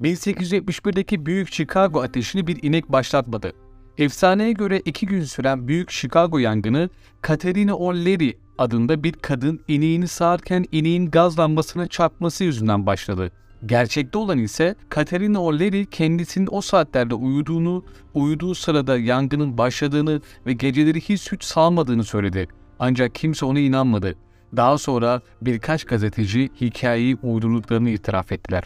1871'deki Büyük Chicago ateşini bir inek başlatmadı. Efsaneye göre iki gün süren Büyük Chicago yangını Katerina O'Leary adında bir kadın ineğini sağarken ineğin gaz lambasına çarpması yüzünden başladı. Gerçekte olan ise Katerina O'Leary kendisinin o saatlerde uyuduğunu, uyuduğu sırada yangının başladığını ve geceleri hiç süt salmadığını söyledi. Ancak kimse ona inanmadı. Daha sonra birkaç gazeteci hikayeyi uydurduklarını itiraf ettiler.